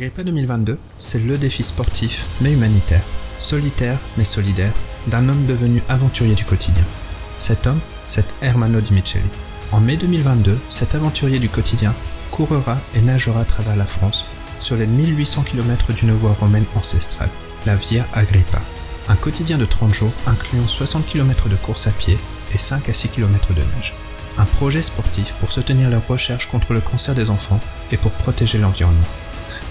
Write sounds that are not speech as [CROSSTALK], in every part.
Agrippa 2022, c'est le défi sportif mais humanitaire, solitaire mais solidaire, d'un homme devenu aventurier du quotidien. Cet homme, c'est Hermano Di Micheli. En mai 2022, cet aventurier du quotidien courra et nagera à travers la France sur les 1800 km d'une voie romaine ancestrale, la Via Agrippa. Un quotidien de 30 jours incluant 60 km de course à pied et 5 à 6 km de nage. Un projet sportif pour soutenir la recherche contre le cancer des enfants et pour protéger l'environnement.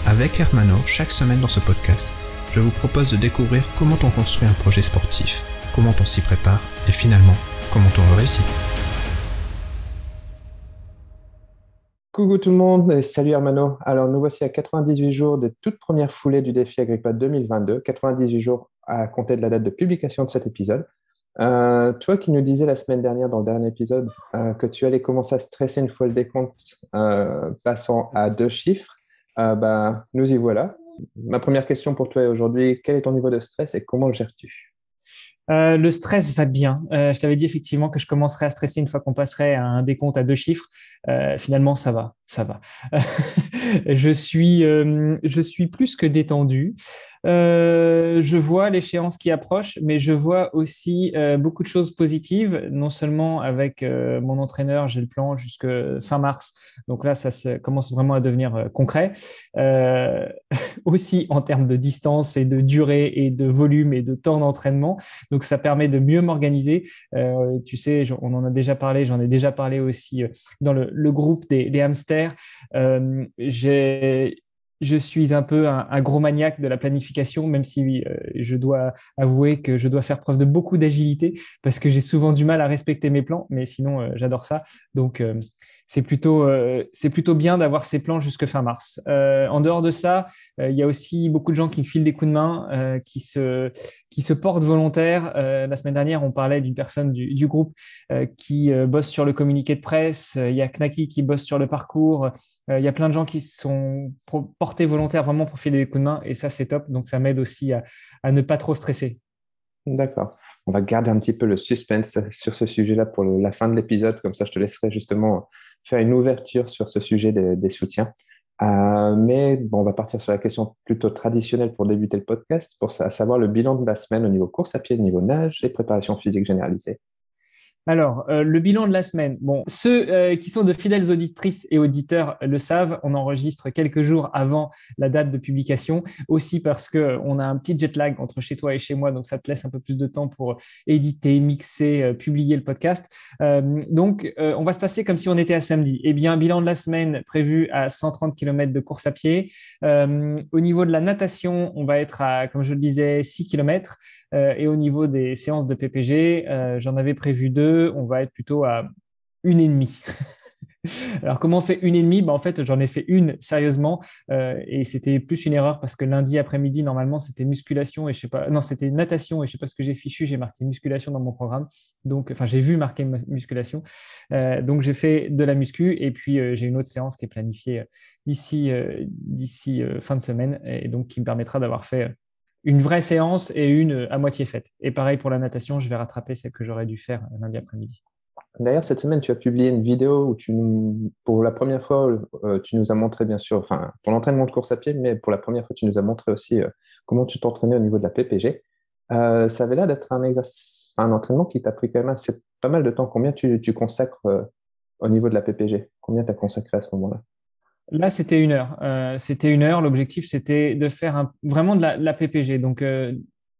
Avec Hermano, chaque semaine dans ce podcast, je vous propose de découvrir comment on construit un projet sportif, comment on s'y prépare et finalement, comment on le réussit. Coucou tout le monde et salut Hermano. Alors nous voici à 98 jours des toutes premières foulées du défi Agrippa 2022, 98 jours à compter de la date de publication de cet épisode. Euh, toi qui nous disais la semaine dernière dans le dernier épisode euh, que tu allais commencer à stresser une fois le décompte euh, passant à deux chiffres, bah, nous y voilà. Ma première question pour toi aujourd'hui, quel est ton niveau de stress et comment le gères-tu? Le stress va bien. je t'avais dit effectivement que je commencerais à stresser une fois qu'on passerait à un décompte à deux chiffres. finalement, ça va, ça va. [LAUGHS] [LAUGHS] je suis, je suis plus que détendu. Euh, je vois l'échéance qui approche, mais je vois aussi euh, beaucoup de choses positives, non seulement avec euh, mon entraîneur, j'ai le plan jusque fin mars, donc là, ça commence vraiment à devenir concret, [LAUGHS] aussi en termes de distance et de durée et de volume et de temps d'entraînement, donc ça permet de mieux m'organiser. tu sais, on en a déjà parlé, j'en ai déjà parlé aussi dans le, groupe des, hamsters. Je suis un peu un, gros maniaque de la planification, même si euh, je dois avouer que je dois faire preuve de beaucoup d'agilité parce que j'ai souvent du mal à respecter mes plans, mais sinon euh, j'adore ça. Donc euh, c'est plutôt, euh, c'est plutôt bien d'avoir ces plans jusque fin mars. Euh, en dehors de ça, euh, il y a aussi beaucoup de gens qui filent des coups de main, qui, se, qui se portent volontaires. la semaine dernière, on parlait d'une personne du, du groupe qui bosse sur le communiqué de presse. Il y a Knaki qui bosse sur le parcours. il y a plein de gens qui sont portés volontaires vraiment pour filer des coups de main. Et ça, c'est top. Donc, ça m'aide aussi à, à ne pas trop stresser. D'accord. On va garder un petit peu le suspense sur ce sujet-là pour la fin de l'épisode. Comme ça, je te laisserai justement faire une ouverture sur ce sujet des, soutiens. Euh, mais on va partir sur la question plutôt traditionnelle pour débuter le podcast, pour savoir le bilan de la semaine au niveau course à pied, au niveau nage et préparation physique généralisée. Alors, euh, le bilan de la semaine. Ceux euh, qui sont de fidèles auditrices et auditeurs le savent, on enregistre quelques jours avant la date de publication, aussi parce que on a un petit jet lag entre chez toi et chez moi, donc ça te laisse un peu plus de temps pour éditer, mixer, euh, publier le podcast. donc, on va se passer comme si on était à samedi. Eh bien, bilan de la semaine prévu à 130 km de course à pied. au niveau de la natation, on va être à, comme je le disais, 6 km. et au niveau des séances de PPG, j'en avais prévu deux on va être plutôt à une et demie. [LAUGHS] Alors, comment on fait une et demie? Bah, En fait, j'en ai fait une sérieusement euh, et c'était plus une erreur parce que lundi après-midi, normalement, c'était musculation et je sais pas, non, c'était natation et je sais pas ce que j'ai fichu, j'ai marqué musculation dans mon programme. Donc, enfin, j'ai vu marquer musculation. Euh, donc, j'ai fait de la muscu et puis euh, j'ai une autre séance qui est planifiée d'ici d'ici fin de semaine et donc qui me permettra d'avoir fait une vraie séance et une à moitié faite. Et pareil pour la natation, je vais rattraper celle que j'aurais dû faire lundi après-midi. D'ailleurs, cette semaine, tu as publié une vidéo où pour la première fois, euh, tu nous as montré, bien sûr, enfin, ton entraînement de course à pied, mais pour la première fois, tu nous as montré aussi euh, comment tu t'entraînais au niveau de la PPG. Euh, ça avait l'air d'être un, entraînement qui t'a pris quand même pas mal de temps. Combien tu, tu consacres au niveau de la PPG Combien tu as consacré à ce moment-là? Là, c'était une heure. Euh, c'était une heure. L'objectif, c'était de faire vraiment de la, PPG. Donc, euh,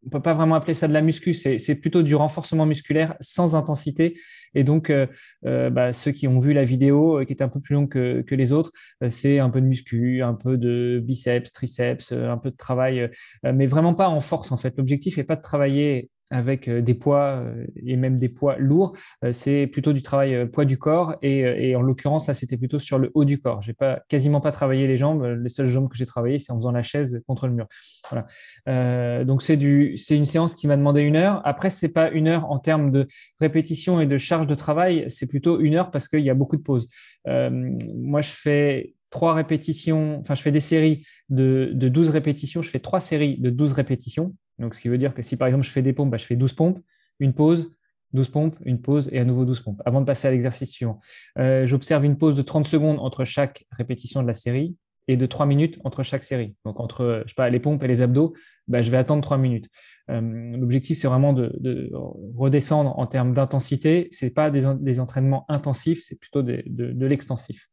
on peut pas vraiment appeler ça de la muscu. C'est plutôt du renforcement musculaire sans intensité. Et donc, euh, bah, ceux qui ont vu la vidéo, qui était un peu plus longue que, que les autres, c'est un peu de muscu, un peu de biceps, triceps, un peu de travail, mais vraiment pas en force en fait. L'objectif n'est pas de travailler avec euh, des poids euh, et même des poids lourds, euh, c'est plutôt du travail poids du corps et, en l'occurrence là c'était plutôt sur le haut du corps. J'ai pas quasiment pas travaillé les jambes. Les seules jambes que j'ai travaillées c'est en faisant la chaise contre le mur. Voilà. donc c'est une séance qui m'a demandé une heure. Après c'est pas une heure en termes de répétition et de charge de travail, c'est plutôt une heure parce qu'il y a beaucoup de pauses. moi je fais trois répétitions, enfin je fais des séries de, de 12 répétitions, je fais trois séries de 12 répétitions donc, ce qui veut dire que si par exemple je fais des pompes, bah, je fais 12 pompes, une pause, 12 pompes, une pause et à nouveau 12 pompes avant de passer à l'exercice suivant. Euh, j'observe une pause de 30 secondes entre chaque répétition de la série et de 3 minutes entre chaque série. Donc entre les pompes et les abdos, bah, je vais attendre 3 minutes. Euh, l'objectif, c'est vraiment de, redescendre en termes d'intensité. Ce n'est pas des, entraînements intensifs, c'est plutôt de, l'extensif.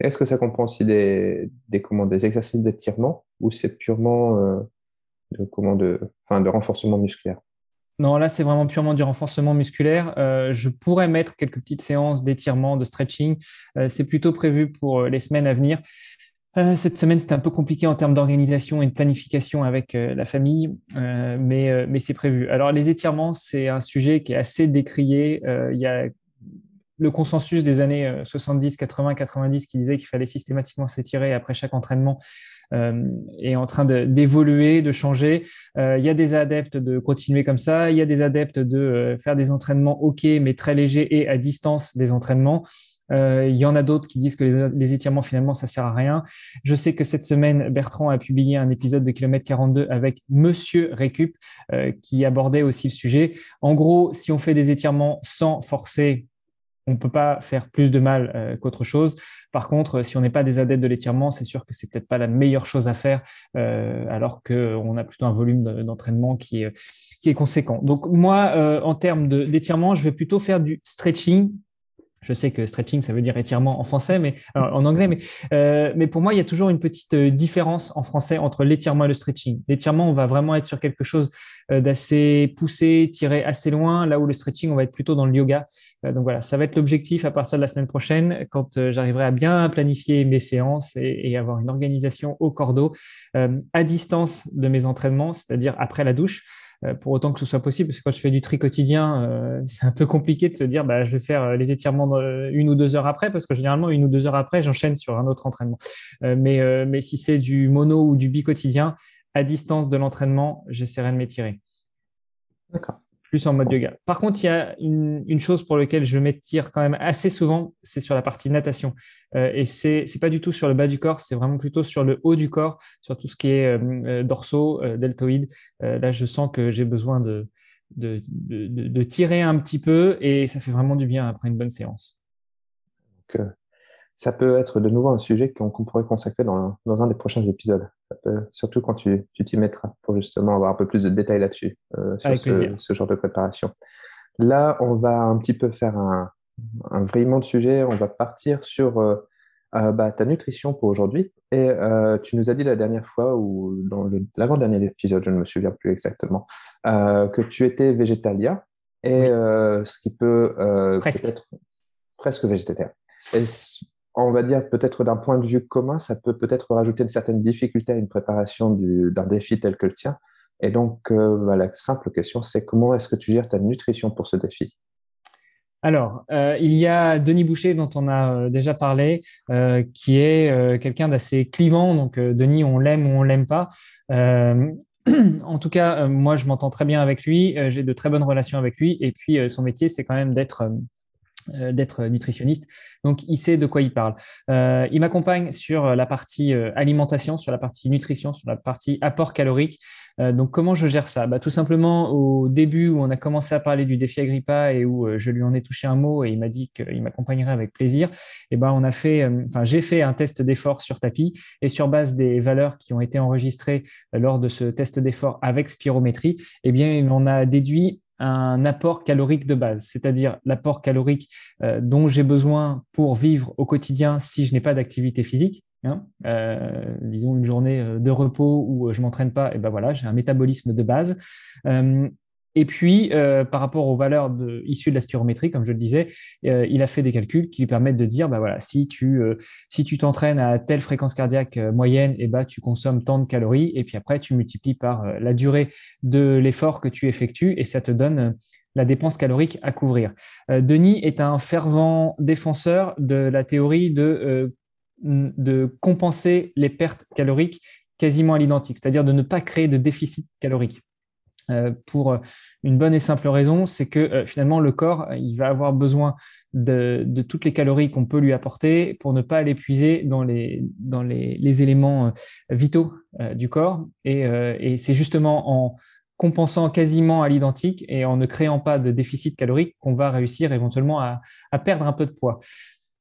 Est-ce que ça comprend aussi des, des, des exercices d'étirement ou c'est purement euh, de, renforcement musculaire non, là, c'est vraiment purement du renforcement musculaire. Euh, je pourrais mettre quelques petites séances d'étirement, de stretching. c'est plutôt prévu pour les semaines à venir. Euh, cette semaine, c'était un peu compliqué en termes d'organisation et de planification avec euh, la famille, euh, mais, mais c'est prévu. Alors, les étirements, c'est un sujet qui est assez décrié. il y a le consensus des années 70, 80, 90 qui disait qu'il fallait systématiquement s'étirer après chaque entraînement est en train d'évoluer, de, changer. il y a des adeptes de continuer comme ça, il y a des adeptes de faire des entraînements OK, mais très légers et à distance des entraînements. Euh, il y en a d'autres qui disent que les, étirements, finalement, ça sert à rien. Je sais que cette semaine, Bertrand a publié un épisode de Kilomètre 42 avec Monsieur Récup euh, qui abordait aussi le sujet. En gros, si on fait des étirements sans forcer, on ne peut pas faire plus de mal euh, qu'autre chose. Par contre, si on n'est pas des adeptes de l'étirement, c'est sûr que c'est peut-être pas la meilleure chose à faire, alors qu'on a plutôt un volume d'entraînement qui est, qui est conséquent. Donc moi, en termes d'étirement, je vais plutôt faire du stretching je sais que stretching, ça veut dire étirement en français, mais en anglais, mais, euh, mais pour moi, il y a toujours une petite euh, différence en français entre l'étirement et le stretching. L'étirement, on va vraiment être sur quelque chose euh, d'assez poussé, tiré assez loin, là où le stretching, on va être plutôt dans le yoga. donc voilà, ça va être l'objectif à partir de la semaine prochaine, quand j'arriverai à bien planifier mes séances et, et avoir une organisation au cordeau à distance de mes entraînements, c'est-à-dire après la douche. Euh, pour autant que ce soit possible, parce que quand je fais du tri quotidien, euh, c'est un peu compliqué de se dire bah, je vais faire euh, les étirements une ou deux heures après, parce que généralement, une ou deux heures après, j'enchaîne sur un autre entraînement. mais, mais si c'est du mono ou du bi quotidien, à distance de l'entraînement, j'essaierai de m'étirer. D'accord plus en mode yoga. Par contre, il y a une, chose pour laquelle je m'étire quand même assez souvent, c'est sur la partie natation. Euh, et c'est n'est pas du tout sur le bas du corps, c'est vraiment plutôt sur le haut du corps, sur tout ce qui est euh, euh, dorsaux, deltoïdes. là, je sens que j'ai besoin de tirer un petit peu et ça fait vraiment du bien après une bonne séance. Ça peut être de nouveau un sujet qu'on pourrait consacrer dans, dans, un des prochains épisodes. surtout quand tu t'y mettras pour justement avoir un peu plus de détails là-dessus, euh, sur ce, ce, genre de préparation. Là, on va un petit peu faire un, un vrillement de sujet. On va partir sur euh, euh, bah, ta nutrition pour aujourd'hui. Et tu nous as dit la dernière fois, ou dans l'avant-dernier épisode, je ne me souviens plus exactement, que tu étais végétalien, et ce qui peut, presque. être presque végétarien on va dire peut-être d'un point de vue commun, ça peut peut-être rajouter une certaine difficulté à une préparation d'un défi tel que le tien. Et donc, euh, bah, la simple question, c'est comment est-ce que tu gères ta nutrition pour ce défi? Alors, euh, il y a Denis Boucher dont on a euh, déjà parlé, qui est quelqu'un d'assez clivant. Donc, Denis, on l'aime ou on l'aime pas. [CLEARS THROAT] en tout cas, moi, je m'entends très bien avec lui. J'ai de très bonnes relations avec lui. Et puis, son métier, c'est quand même d'être d'être nutritionniste. Donc, il sait de quoi il parle. Euh, il m'accompagne sur la partie euh, alimentation, sur la partie nutrition, sur la partie apport calorique. donc, comment je gère ça? Bah, Tout simplement, au début où on a commencé à parler du défi Agrippa et où je lui en ai touché un mot et il m'a dit qu'il m'accompagnerait avec plaisir, eh ben, on a fait, enfin, j'ai fait un test d'effort sur tapis et sur base des valeurs qui ont été enregistrées lors de ce test d'effort avec spirométrie, eh bien, on a déduit un apport calorique de base, c'est-à-dire l'apport calorique euh, dont j'ai besoin pour vivre au quotidien si je n'ai pas d'activité physique. Hein. Euh, disons une journée euh, de repos où je m'entraîne pas, et ben voilà, j'ai un métabolisme de base. Et puis, euh, par rapport aux valeurs issues de la spirométrie, comme je le disais, euh, il a fait des calculs qui lui permettent de dire, bah voilà, si tu euh, t'entraînes à telle fréquence cardiaque moyenne, et eh bah, tu consommes tant de calories, et puis après tu multiplies par la durée de l'effort que tu effectues, et ça te donne la dépense calorique à couvrir. Denis est un fervent défenseur de la théorie de compenser les pertes caloriques quasiment à l'identique, c'est-à-dire de ne pas créer de déficit calorique. Euh, pour une bonne et simple raison, c'est que euh, finalement le corps, va avoir besoin de, toutes les calories qu'on peut lui apporter pour ne pas l'épuiser dans les, dans les, éléments euh, vitaux du corps. Et, c'est justement en compensant quasiment à l'identique et en ne créant pas de déficit calorique qu'on va réussir éventuellement à, perdre un peu de poids.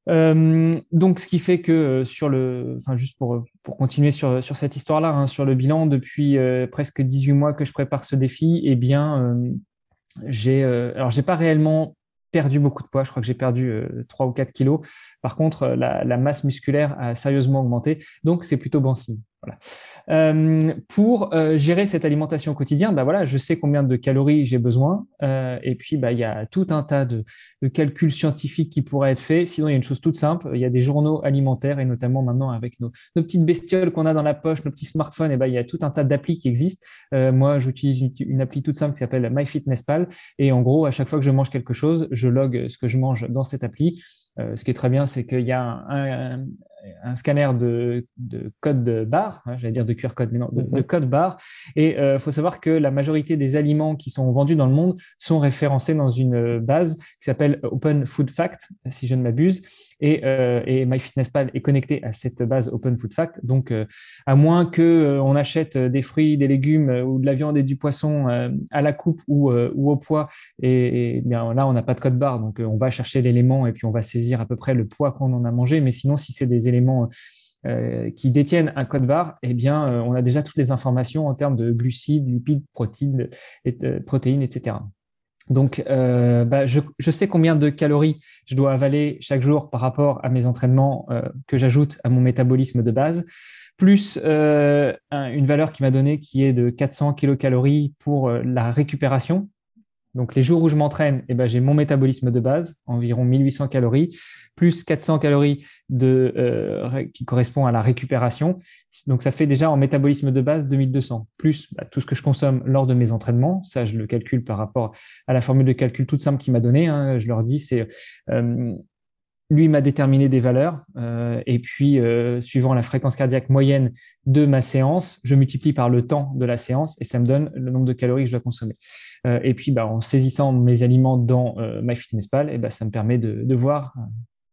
Donc, ce qui fait que sur le, enfin juste pour, pour continuer sur, sur cette histoire-là, hein, sur le bilan, depuis presque 18 mois que je prépare ce défi, eh bien, j'ai, alors j'ai pas réellement perdu beaucoup de poids. Je crois que j'ai perdu 3 ou 4 kilos. Par contre, la, masse musculaire a sérieusement augmenté. Donc, c'est plutôt bon signe. Voilà. Euh, pour euh, gérer cette alimentation au quotidien, bah voilà, je sais combien de calories j'ai besoin. Euh, et puis, bah, il y a tout un tas de, de, calculs scientifiques qui pourraient être faits. Sinon, il y a une chose toute simple. Il y a des journaux alimentaires et notamment maintenant avec nos, nos petites bestioles qu'on a dans la poche, nos petits smartphones, et bah, il y a tout un tas d'applis qui existent. Euh, moi, j'utilise une, une, appli toute simple qui s'appelle MyFitnessPal. Et en gros, à chaque fois que je mange quelque chose, je log ce que je mange dans cette appli. Euh, ce qui est très bien, c'est qu'il y a un, un, un scanner de, de, code barre, hein, j'allais dire de QR code, mais non, de, de code barre. Et il euh, faut savoir que la majorité des aliments qui sont vendus dans le monde sont référencés dans une base qui s'appelle Open Food Fact, si je ne m'abuse. Et, euh, et MyFitnessPal est connecté à cette base Open Food Fact. Donc, euh, à moins que euh, on achète des fruits, des légumes ou de la viande et du poisson à la coupe ou, ou au poids, et, et bien là, on n'a pas de code barre, donc on va chercher l'élément et puis on va saisir à peu près le poids qu'on en a mangé. Mais sinon, si c'est des éléments euh, qui détiennent un code barre, eh bien, euh, on a déjà toutes les informations en termes de glucides, lipides, protéines, euh, protéines etc. Donc, bah, je, sais combien de calories je dois avaler chaque jour par rapport à mes entraînements que j'ajoute à mon métabolisme de base, plus un, une valeur qui m'a donné qui est de 400 kilocalories pour la récupération. Donc les jours où je m'entraîne, eh ben, j'ai mon métabolisme de base, environ 1800 calories, plus 400 calories de, euh, qui correspond à la récupération. Donc ça fait déjà en métabolisme de base 2200, plus bah, tout ce que je consomme lors de mes entraînements. Ça, je le calcule par rapport à la formule de calcul toute simple qu'il m'a donnée. Hein. Je leur dis, c'est euh, lui m'a déterminé des valeurs euh, et puis euh, suivant la fréquence cardiaque moyenne de ma séance, je multiplie par le temps de la séance et ça me donne le nombre de calories que je dois consommer. Euh, et puis bah, en saisissant mes aliments dans euh, MyFitnessPal, bah, ça me permet de, voir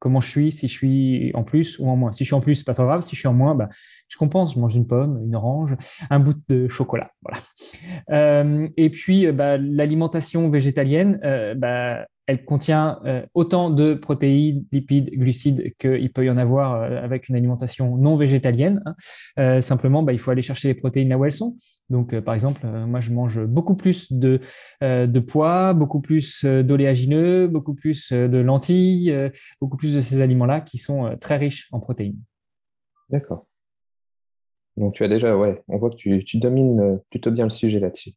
comment je suis, si je suis en plus ou en moins. Si je suis en plus, c'est pas trop grave. Si je suis en moins, bah, je compense. Je mange une pomme, une orange, un bout de chocolat. Voilà. Et puis, l'alimentation végétalienne, bah, elle contient euh, autant de protéines, lipides, glucides qu'il peut y en avoir euh, avec une alimentation non végétalienne. Hein. Euh, simplement, bah, il faut aller chercher les protéines là où elles sont. Donc, par exemple, moi, je mange beaucoup plus de, de pois, beaucoup plus d'oléagineux, beaucoup plus de lentilles, beaucoup plus de ces aliments-là qui sont très riches en protéines. D'accord. Donc, tu as déjà, ouais, on voit que tu, tu domines plutôt bien le sujet là-dessus.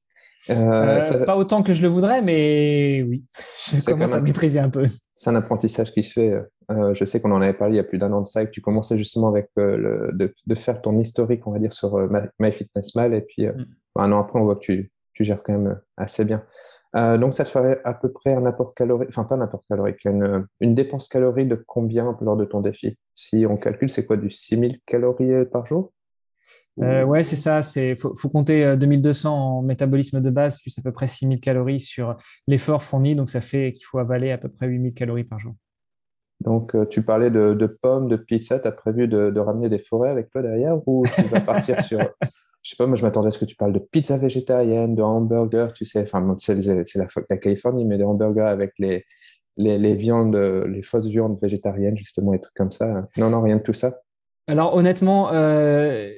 Euh, euh, ça... Pas autant que je le voudrais, mais oui, [LAUGHS] je commence à maîtriser un peu. C'est un apprentissage qui se fait. Euh, je sais qu'on en avait parlé il y a plus d'un an de ça, et que tu commençais justement avec euh, le, de, de, faire ton historique, on va dire, sur MyFitnessMal, et puis mm. un an après, on voit que tu, tu gères quand même assez bien. donc, ça te ferait à peu près un apport calorique, enfin pas un apport calorique, une, une dépense calorique de combien lors de ton défi? Si on calcule, c'est quoi, du 6000 calories par jour? Euh, ouais, c'est ça. C'est faut, faut, compter 2200 euh, en métabolisme de base plus à peu près 6000 calories sur l'effort fourni. Donc ça fait qu'il faut avaler à peu près 8000 calories par jour. Donc euh, tu parlais de, de, pommes, de pizza. Tu as prévu de, de, ramener des forêts avec toi derrière ou tu vas partir [LAUGHS] sur je sais pas, moi je m'attendais à ce que tu parles de pizza végétarienne, de hamburger, tu sais, enfin c'est la, la, Californie, mais de hamburger avec les, les, les, viandes, les fausses viandes végétariennes justement et trucs comme ça. Non, non, rien de tout ça? Alors honnêtement, euh,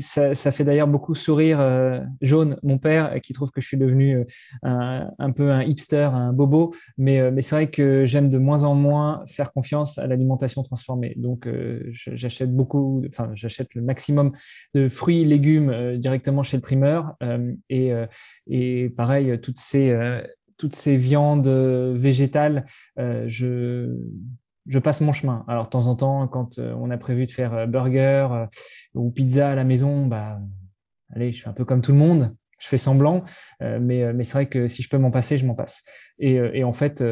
ça, fait d'ailleurs beaucoup sourire euh, Jaune, mon père, qui trouve que je suis devenu euh, un, peu un hipster, un bobo. Mais, c'est vrai que j'aime de moins en moins faire confiance à l'alimentation transformée. Donc j'achète beaucoup, enfin j'achète le maximum de fruits, légumes directement chez le primeur. et, et pareil, toutes ces toutes ces viandes végétales, je je passe mon chemin. Alors, de temps en temps, quand euh, on a prévu de faire euh, burger euh, ou pizza à la maison, bah, allez, je suis un peu comme tout le monde. Je fais semblant, mais, mais c'est vrai que si je peux m'en passer, je m'en passe. Et, en fait,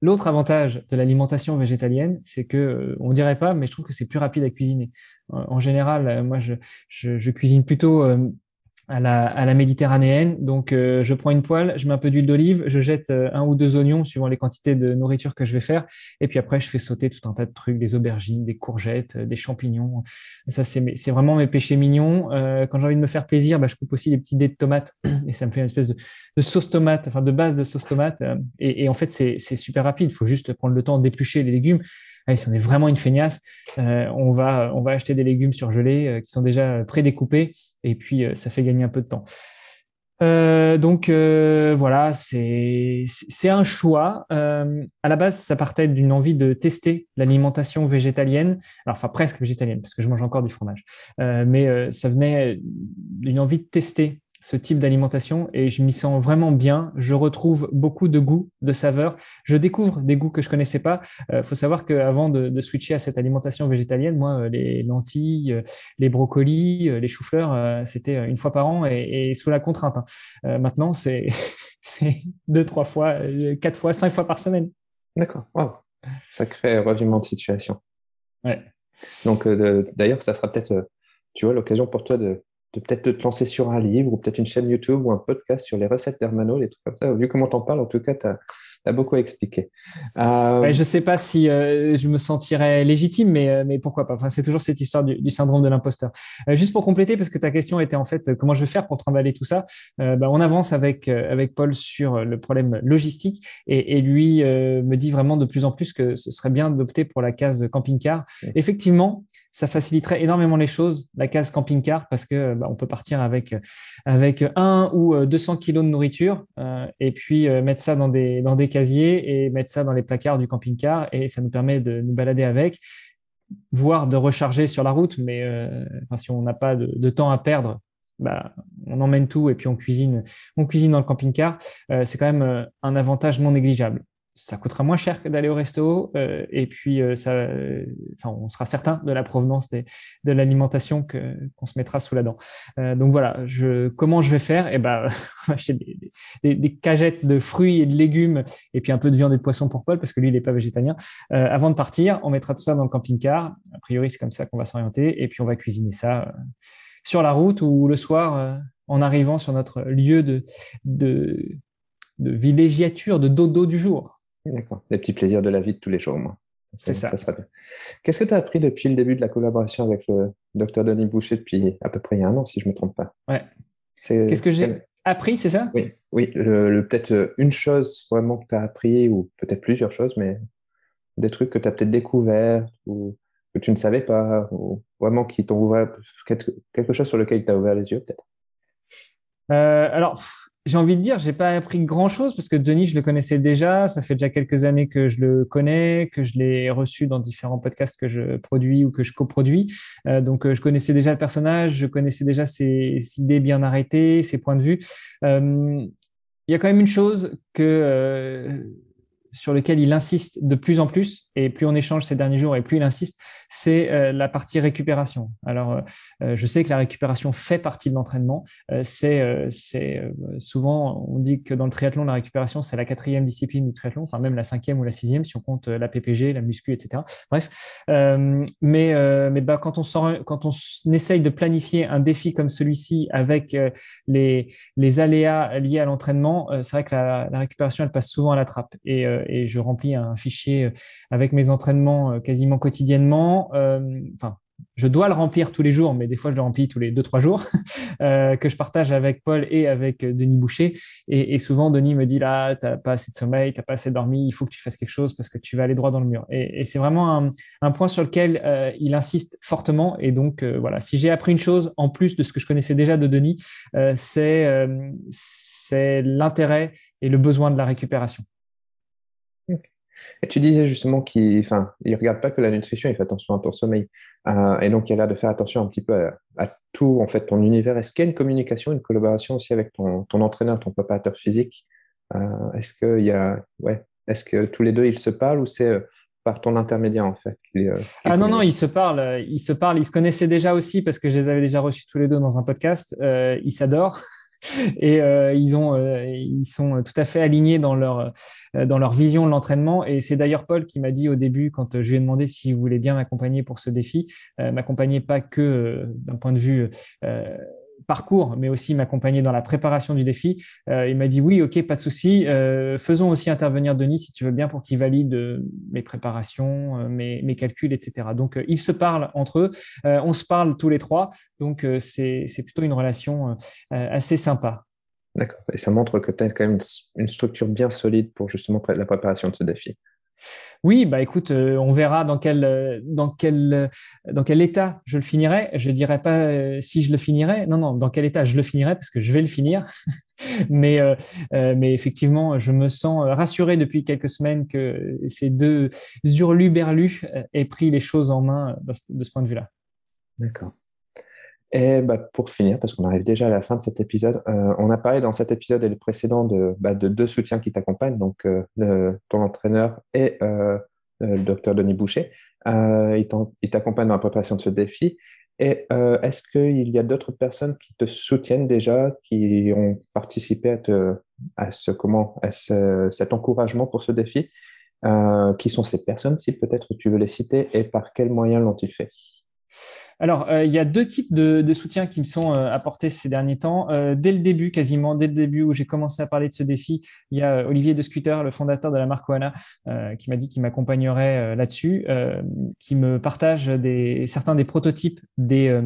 l'autre avantage de l'alimentation végétalienne, c'est que, on dirait pas, mais je trouve que c'est plus rapide à cuisiner. En général, moi, je, je cuisine plutôt à la, à la méditerranéenne. Donc, euh, je prends une poêle, je mets un peu d'huile d'olive, je jette euh, un ou deux oignons suivant les quantités de nourriture que je vais faire. Et puis après, je fais sauter tout un tas de trucs, des aubergines, des courgettes, euh, des champignons. ça, c'est, vraiment mes péchés mignons. Euh, quand j'ai envie de me faire plaisir, bah, je coupe aussi des petits dés de tomates [CLEARS THROAT] et ça me fait une espèce de, sauce tomate, enfin de base de sauce tomate. Et, et en fait, c'est super rapide. Il faut juste prendre le temps d'éplucher les légumes. Si on est vraiment une feignasse, on va on va acheter des légumes surgelés qui sont déjà prédécoupés et puis ça fait gagner un peu de temps. Euh, donc euh, voilà, c'est un choix. Euh, à la base, ça partait d'une envie de tester l'alimentation végétalienne, alors enfin presque végétalienne parce que je mange encore du fromage, mais ça venait d'une envie de tester ce type d'alimentation et je m'y sens vraiment bien. Je retrouve beaucoup de goûts, de saveurs. Je découvre des goûts que je connaissais pas. Il euh, faut savoir qu'avant de, de switcher à cette alimentation végétalienne, moi, euh, les lentilles, euh, les brocolis, les choux-fleurs, c'était une fois par an et, sous la contrainte. Hein. maintenant, [LAUGHS] c'est deux, trois fois, quatre fois, cinq fois par semaine. D'accord. Wow. Sacré revirement de situation. Ouais. Donc, d'ailleurs, ça sera peut-être, tu vois, l'occasion pour toi de de peut-être te lancer sur un livre ou peut-être une chaîne YouTube ou un podcast sur les recettes d'Hermano, les trucs comme ça. Vu comment t'en parles, en tout cas, tu as, beaucoup à expliquer. Euh... je ne sais pas si euh, je me sentirais légitime, mais, euh, mais pourquoi pas. Enfin, c'est toujours cette histoire du, syndrome de l'imposteur. Euh, juste pour compléter, parce que ta question était en fait comment je vais faire pour trimballer tout ça, bah, on avance avec, avec Paul sur le problème logistique et, et lui me dit vraiment de plus en plus que ce serait bien d'opter pour la case camping-car. Effectivement, ça faciliterait énormément les choses, la case camping-car, parce que bah, on peut partir avec, avec un ou 200 euh, kilos de nourriture euh, et puis euh, mettre ça dans des, dans des casiers et mettre ça dans les placards du camping-car et ça nous permet de nous balader avec, voire de recharger sur la route. Mais si on n'a pas de, temps à perdre, bah, on emmène tout et puis on cuisine, on cuisine dans le camping-car. c'est quand même un avantage non négligeable ça coûtera moins cher que d'aller au resto euh, et puis euh, ça, euh, on sera certain de la provenance de l'alimentation que qu'on se mettra sous la dent. donc voilà, je, comment je vais faire? Eh ben, [LAUGHS] acheter des, des, des, cagettes de fruits et de légumes et puis un peu de viande et de poisson pour Paul parce que lui il n'est pas végétarien. avant de partir, on mettra tout ça dans le camping-car. A priori, c'est comme ça qu'on va s'orienter et puis on va cuisiner ça sur la route ou le soir en arrivant sur notre lieu de de villégiature, de dodo du jour. D'accord. Les petits plaisirs de la vie de tous les jours, moi. C'est ça. Qu'est-ce que tu as appris depuis le début de la collaboration avec le docteur Denis Boucher depuis à peu près un an, si je ne me trompe pas? Ouais. Qu'est-ce que j'ai appris, c'est ça? Oui, oui le, peut-être euh, une chose vraiment que tu as appris, ou peut-être plusieurs choses, mais des trucs que tu as peut-être découvert ou que tu ne savais pas, ou vraiment qui t'ont ouvert quelque chose sur lequel tu as ouvert les yeux, peut-être? Euh, alors, j'ai envie de dire, j'ai pas appris grand chose parce que Denis, je le connaissais déjà. Ça fait déjà quelques années que je le connais, que je l'ai reçu dans différents podcasts que je produis ou que je coproduis. Euh, donc, euh, je connaissais déjà le personnage, je connaissais déjà ses, idées bien arrêtées, ses points de vue. Euh, il y a quand même une chose que sur lequel il insiste de plus en plus, et plus on échange ces derniers jours et plus il insiste, c'est euh, la partie récupération. Alors, euh, euh, je sais que la récupération fait partie de l'entraînement. c'est, souvent, on dit que dans le triathlon, la récupération, c'est la quatrième discipline du triathlon, enfin même la cinquième ou la sixième si on compte la PPG, la muscu, etc. Bref, mais mais bah, quand on quand on essaye de planifier un défi comme celui-ci avec les les aléas liés à l'entraînement, c'est vrai que la, récupération, elle passe souvent à la trappe. Et je remplis un fichier euh, avec mes entraînements euh, quasiment quotidiennement. Euh, enfin, je dois le remplir tous les jours, mais des fois je le remplis tous les deux trois jours, [LAUGHS] que je partage avec Paul et avec Denis Boucher. Et, souvent Denis me dit là, t'as pas assez de sommeil, t'as pas assez dormi, il faut que tu fasses quelque chose parce que tu vas aller droit dans le mur. Et, c'est vraiment un, point sur lequel il insiste fortement. Et donc voilà, si j'ai appris une chose en plus de ce que je connaissais déjà de Denis, c'est l'intérêt et le besoin de la récupération. Et tu disais justement qu'il ne regarde pas que la nutrition, il fait attention à ton sommeil. Euh, et donc, il a l'air de faire attention un petit peu à, tout, en fait, ton univers. Est-ce qu'il y a une communication, une collaboration aussi avec ton, entraîneur, ton préparateur physique? Euh, Est-ce qu'il y a, ouais, est-ce que tous les deux, ils se parlent ou c'est euh, par ton intermédiaire, en fait Ah non, non, ils se parlent. Ils se parlent. Ils se connaissaient déjà aussi parce que je les avais déjà reçus tous les deux dans un podcast. ils s'adorent. Et euh, ils, ont, euh, ils sont tout à fait alignés dans leur, euh, dans leur vision de l'entraînement. Et c'est d'ailleurs Paul qui m'a dit au début, quand je lui ai demandé s'il voulait bien m'accompagner pour ce défi, m'accompagner pas que d'un point de vue parcours, mais aussi m'accompagner dans la préparation du défi. Euh, il m'a dit oui, ok, pas de souci. Euh, faisons aussi intervenir Denis si tu veux bien pour qu'il valide euh, mes préparations, mes, mes, calculs, etc. Donc ils se parlent entre eux, on se parle tous les trois, donc c'est plutôt une relation assez sympa. D'accord. Et ça montre que tu as quand même une structure bien solide pour justement la préparation de ce défi. Oui, bah écoute, euh, on verra dans quel, euh, dans, quel, euh, dans quel état je le finirai. Je ne dirais pas si je le finirai. Non, non, dans quel état je le finirai parce que je vais le finir. [LAUGHS] mais, mais effectivement, je me sens rassuré depuis quelques semaines que ces deux hurluberlus aient pris les choses en main de ce point de vue-là. D'accord. Et bah, pour finir, parce qu'on arrive déjà à la fin de cet épisode, euh, on a parlé dans cet épisode et le précédent de, bah, de deux soutiens qui t'accompagnent, donc euh, ton entraîneur et euh, le docteur Denis Boucher. ils t'accompagnent dans la préparation de ce défi. Et est-ce qu'il y a d'autres personnes qui te soutiennent déjà, qui ont participé à, te, à, ce, comment, à cet encouragement pour ce défi? Qui sont ces personnes, si peut-être tu veux les citer, et par quels moyens l'ont-ils fait? Alors, euh, il y a deux types de, de soutiens qui me sont euh, apportés ces derniers temps. Euh, dès le début, quasiment, dès le début où j'ai commencé à parler de ce défi, il y a Olivier de Scooter, le fondateur de la marque Oana, qui m'a dit qu'il m'accompagnerait là-dessus, qui me partage des, certains des prototypes des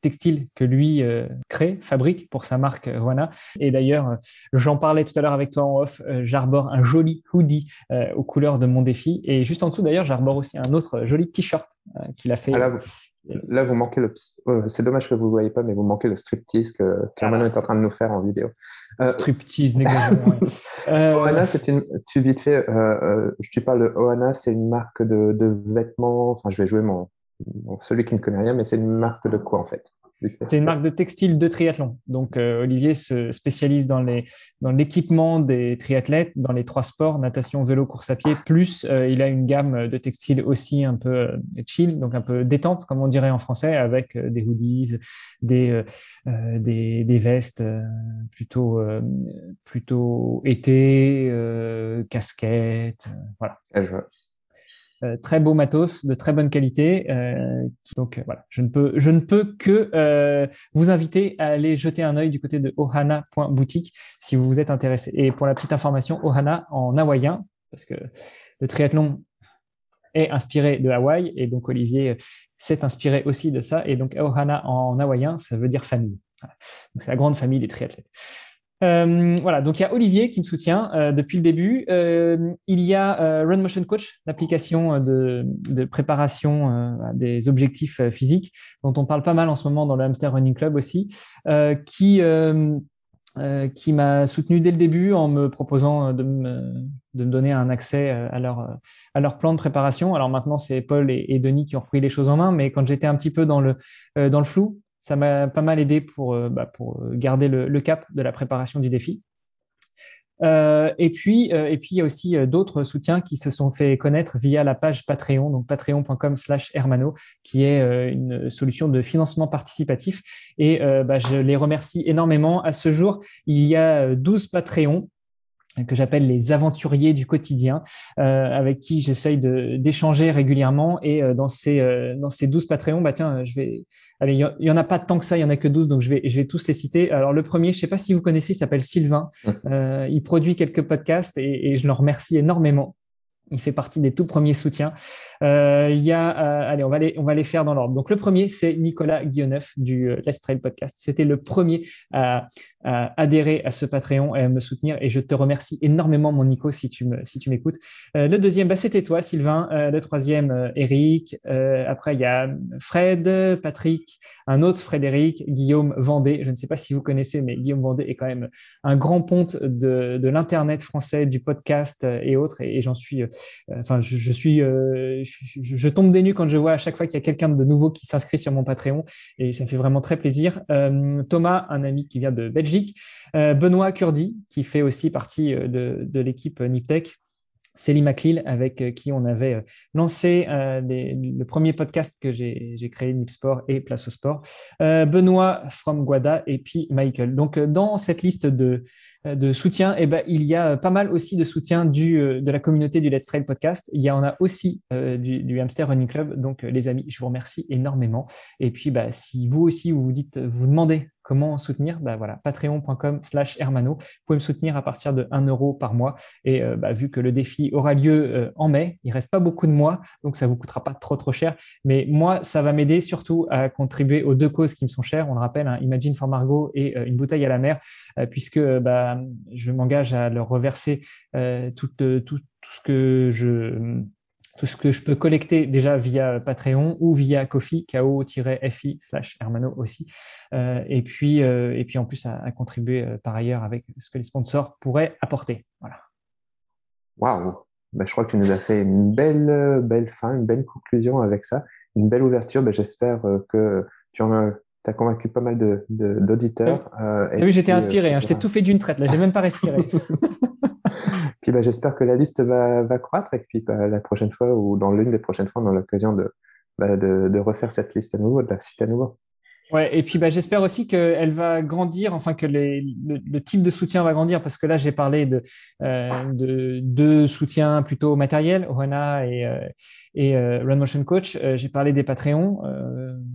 textiles que lui crée, fabrique pour sa marque Oana. Et d'ailleurs, j'en parlais tout à l'heure avec toi en off, j'arbore un joli hoodie aux couleurs de mon défi. Et juste en dessous, d'ailleurs, j'arbore aussi un autre joli t-shirt qu'il a fait. Ah Là, vous manquez le. c'est dommage que vous ne voyez pas, mais vous manquez le striptease que Carmano ah. est en train de nous faire en vidéo. Euh, striptease, [LAUGHS] euh... Ohana, c'est une. Tu vite fait, euh, euh, tu parle de Ohana, c'est une marque de, de, vêtements. Enfin, je vais jouer mon, celui qui ne connaît rien, mais c'est une marque de quoi en fait? C'est une marque de textile de triathlon. Donc, euh, Olivier se spécialise dans, dans l'équipement des triathlètes, dans les trois sports, natation, vélo, course à pied. Plus, euh, il a une gamme de textiles aussi un peu euh, chill, donc un peu détente, comme on dirait en français, avec des hoodies, des, des, vestes plutôt, plutôt été, casquettes. voilà. Ah. Euh, très beau matos de très bonne qualité. Euh, donc euh, voilà, je ne peux, je ne peux que vous inviter à aller jeter un œil du côté de ohana.boutique si vous vous êtes intéressé. Et pour la petite information, ohana en hawaïen, parce que le triathlon est inspiré de Hawaï et donc Olivier s'est inspiré aussi de ça. Et donc ohana en hawaïen, ça veut dire famille. C'est la grande famille des triathlètes. Euh, voilà, donc il y a Olivier qui me soutient euh, depuis le début. Euh, il y a Run Motion Coach, l'application de, préparation des objectifs physiques, dont on parle pas mal en ce moment dans le Hamster Running Club aussi, qui, qui m'a soutenu dès le début en me proposant de me, donner un accès à leur, à leur plan de préparation. Alors maintenant, c'est Paul et, et, Denis qui ont repris les choses en main, mais quand j'étais un petit peu dans le, dans le flou, ça m'a pas mal aidé pour, euh, bah, pour euh, garder le, cap de la préparation du défi. Euh, et puis, et puis il y a aussi d'autres soutiens qui se sont fait connaître via la page Patreon, donc patreon.com/slash Hermano, qui est une solution de financement participatif. Et bah, je les remercie énormément. À ce jour, il y a 12 Patreons que j'appelle les aventuriers du quotidien, euh, avec qui j'essaye d'échanger régulièrement. Et euh, dans ces euh, dans ces 12 Patreons, bah tiens, je vais allez, il y, en a pas tant que ça, il y en a que 12, donc je vais je vais tous les citer. Alors le premier, je sais pas si vous connaissez, il s'appelle Sylvain. Euh, il produit quelques podcasts et, et je le remercie énormément. Il fait partie des tout premiers soutiens. Euh, il y a, euh, allez, on va les, on va les faire dans l'ordre. Donc le premier, c'est Nicolas Guillauneuf du euh, Let's Trail Podcast. C'était le premier à, adhérer à ce Patreon et à me soutenir. Et je te remercie énormément, mon Nico, si tu me, si m'écoutes. Euh, le deuxième, bah, c'était toi, Sylvain. Euh, le troisième, euh, Eric. après, il y a Fred, Patrick, un autre Frédéric, Guillaume Vendée. Je ne sais pas si vous connaissez, mais Guillaume Vendée est quand même un grand ponte de, de l'internet français, du podcast et autres. Et, j'en suis, enfin, je, suis je, tombe des nues quand je vois à chaque fois qu'il y a quelqu'un de nouveau qui s'inscrit sur mon Patreon et ça me fait vraiment très plaisir. Euh, Thomas, un ami qui vient de Belgique. Euh, Benoît Kurdi, qui fait aussi partie euh, de, de l'équipe Niptech. Céline McLeal, avec euh, qui on avait euh, lancé euh, le premier podcast que j'ai créé, Nipsport et Place au Sport. Benoît from Guada et puis Michael. Donc, dans cette liste de, de soutien, eh ben, il y a pas mal aussi de soutien du, de la communauté du Let's Trail Podcast. Il y en a aussi du, du, Hamster Running Club. Donc, les amis, je vous remercie énormément. Et puis, bah, si vous aussi, vous vous dites, vous demandez Comment soutenir bah voilà, Patreon.com slash Hermano. Vous pouvez me soutenir à partir de 1 euro par mois. Et euh, bah, vu que le défi aura lieu euh, en mai, il reste pas beaucoup de mois, donc ça vous coûtera pas trop trop cher. Mais moi, ça va m'aider surtout à contribuer aux deux causes qui me sont chères. On le rappelle, hein, Imagine for Margot et euh, une bouteille à la mer, puisque bah, je m'engage à leur reverser tout, tout, tout, ce que je peux collecter déjà via Patreon ou via Kofi, ko-fi slash Hermano aussi. et, puis, et puis en plus à, contribuer par ailleurs avec ce que les sponsors pourraient apporter. Voilà. Waouh bah, je crois que tu nous as fait une belle, belle fin, une belle conclusion avec ça, une belle ouverture. Bah, j'espère que tu en as tu as convaincu pas mal d'auditeurs. De, euh, oui, j'étais euh, inspiré. Hein, je t'ai tout fait d'une traite. Là, j'ai même pas respiré. [LAUGHS] puis bah, j'espère que la liste va, va croître et puis bah, la prochaine fois ou dans l'une des prochaines fois, on a l'occasion de, bah, de, de, refaire cette liste à nouveau, de la citer à nouveau. Ouais, et puis bah, j'espère aussi qu'elle va grandir, enfin que les, le, type de soutien va grandir, parce que là j'ai parlé de, euh, de deux soutiens plutôt matériels, Oana et, euh, et euh, Run Motion Coach. J'ai parlé des Patreons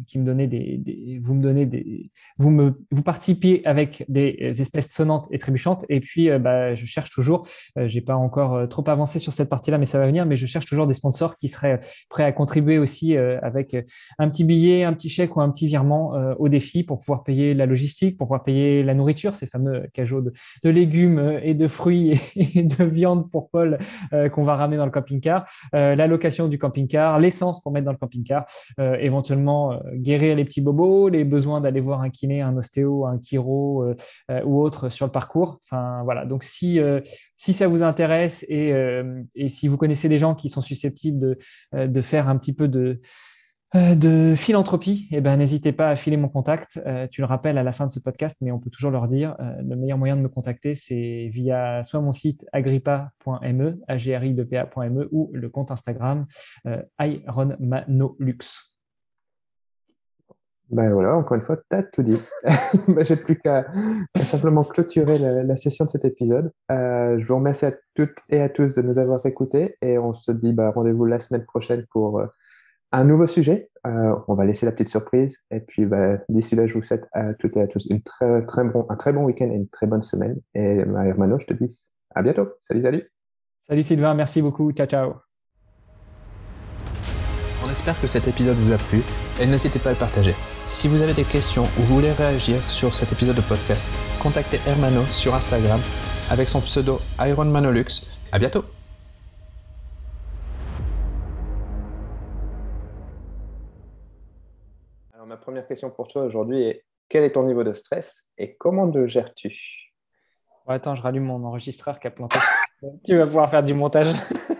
qui me donnaient des, vous me donnez des, vous me, vous participiez avec des espèces sonnantes et trébuchantes. Et puis bah, je cherche toujours, j'ai pas encore trop avancé sur cette partie-là, mais ça va venir. Mais je cherche toujours des sponsors qui seraient prêts à contribuer aussi avec un petit billet, un petit chèque ou un petit virement euh, au défi pour pouvoir payer la logistique, pour pouvoir payer la nourriture, ces fameux cajots de, légumes euh, et de fruits [LAUGHS] et, de viande pour Paul euh, qu'on va ramener dans le camping-car, la location du camping-car, l'essence pour mettre dans le camping-car, éventuellement guérir les petits bobos, les besoins d'aller voir un kiné, un ostéo, un chiro ou autre sur le parcours. Enfin voilà. Donc si si ça vous intéresse et, si vous connaissez des gens qui sont susceptibles de, faire un petit peu de euh, philanthropie, eh ben, n'hésitez pas à filer mon contact. Euh, tu le rappelles à la fin de ce podcast, mais on peut toujours leur dire, euh, le meilleur moyen de me contacter, c'est via soit mon site agrippa.me, agri2pa.me ou le compte Instagram ironmanolux. Ben voilà, encore une fois, tu as tout dit. [LAUGHS] ben, J'ai plus qu'à simplement clôturer la, session de cet épisode. je vous remercie à toutes et à tous de nous avoir écoutés et on se dit bah, rendez-vous la semaine prochaine pour un nouveau sujet. Euh, on va laisser la petite surprise. Et puis, bah, d'ici là, je vous souhaite à toutes et à tous une très, très bon, un très bon week-end et une très bonne semaine. Et ma hermano, je te dis à bientôt. Salut, salut. Salut Sylvain, merci beaucoup. Ciao, ciao. Espère que cet épisode vous a plu et n'hésitez pas à le partager. Si vous avez des questions ou vous voulez réagir sur cet épisode de podcast, contactez Hermano sur Instagram avec son pseudo IronManolux. À bientôt! ma première question pour toi aujourd'hui est quel est ton niveau de stress et comment le gères-tu? Attends, je rallume mon enregistreur qui a planté. [LAUGHS] tu vas pouvoir faire du montage. [LAUGHS]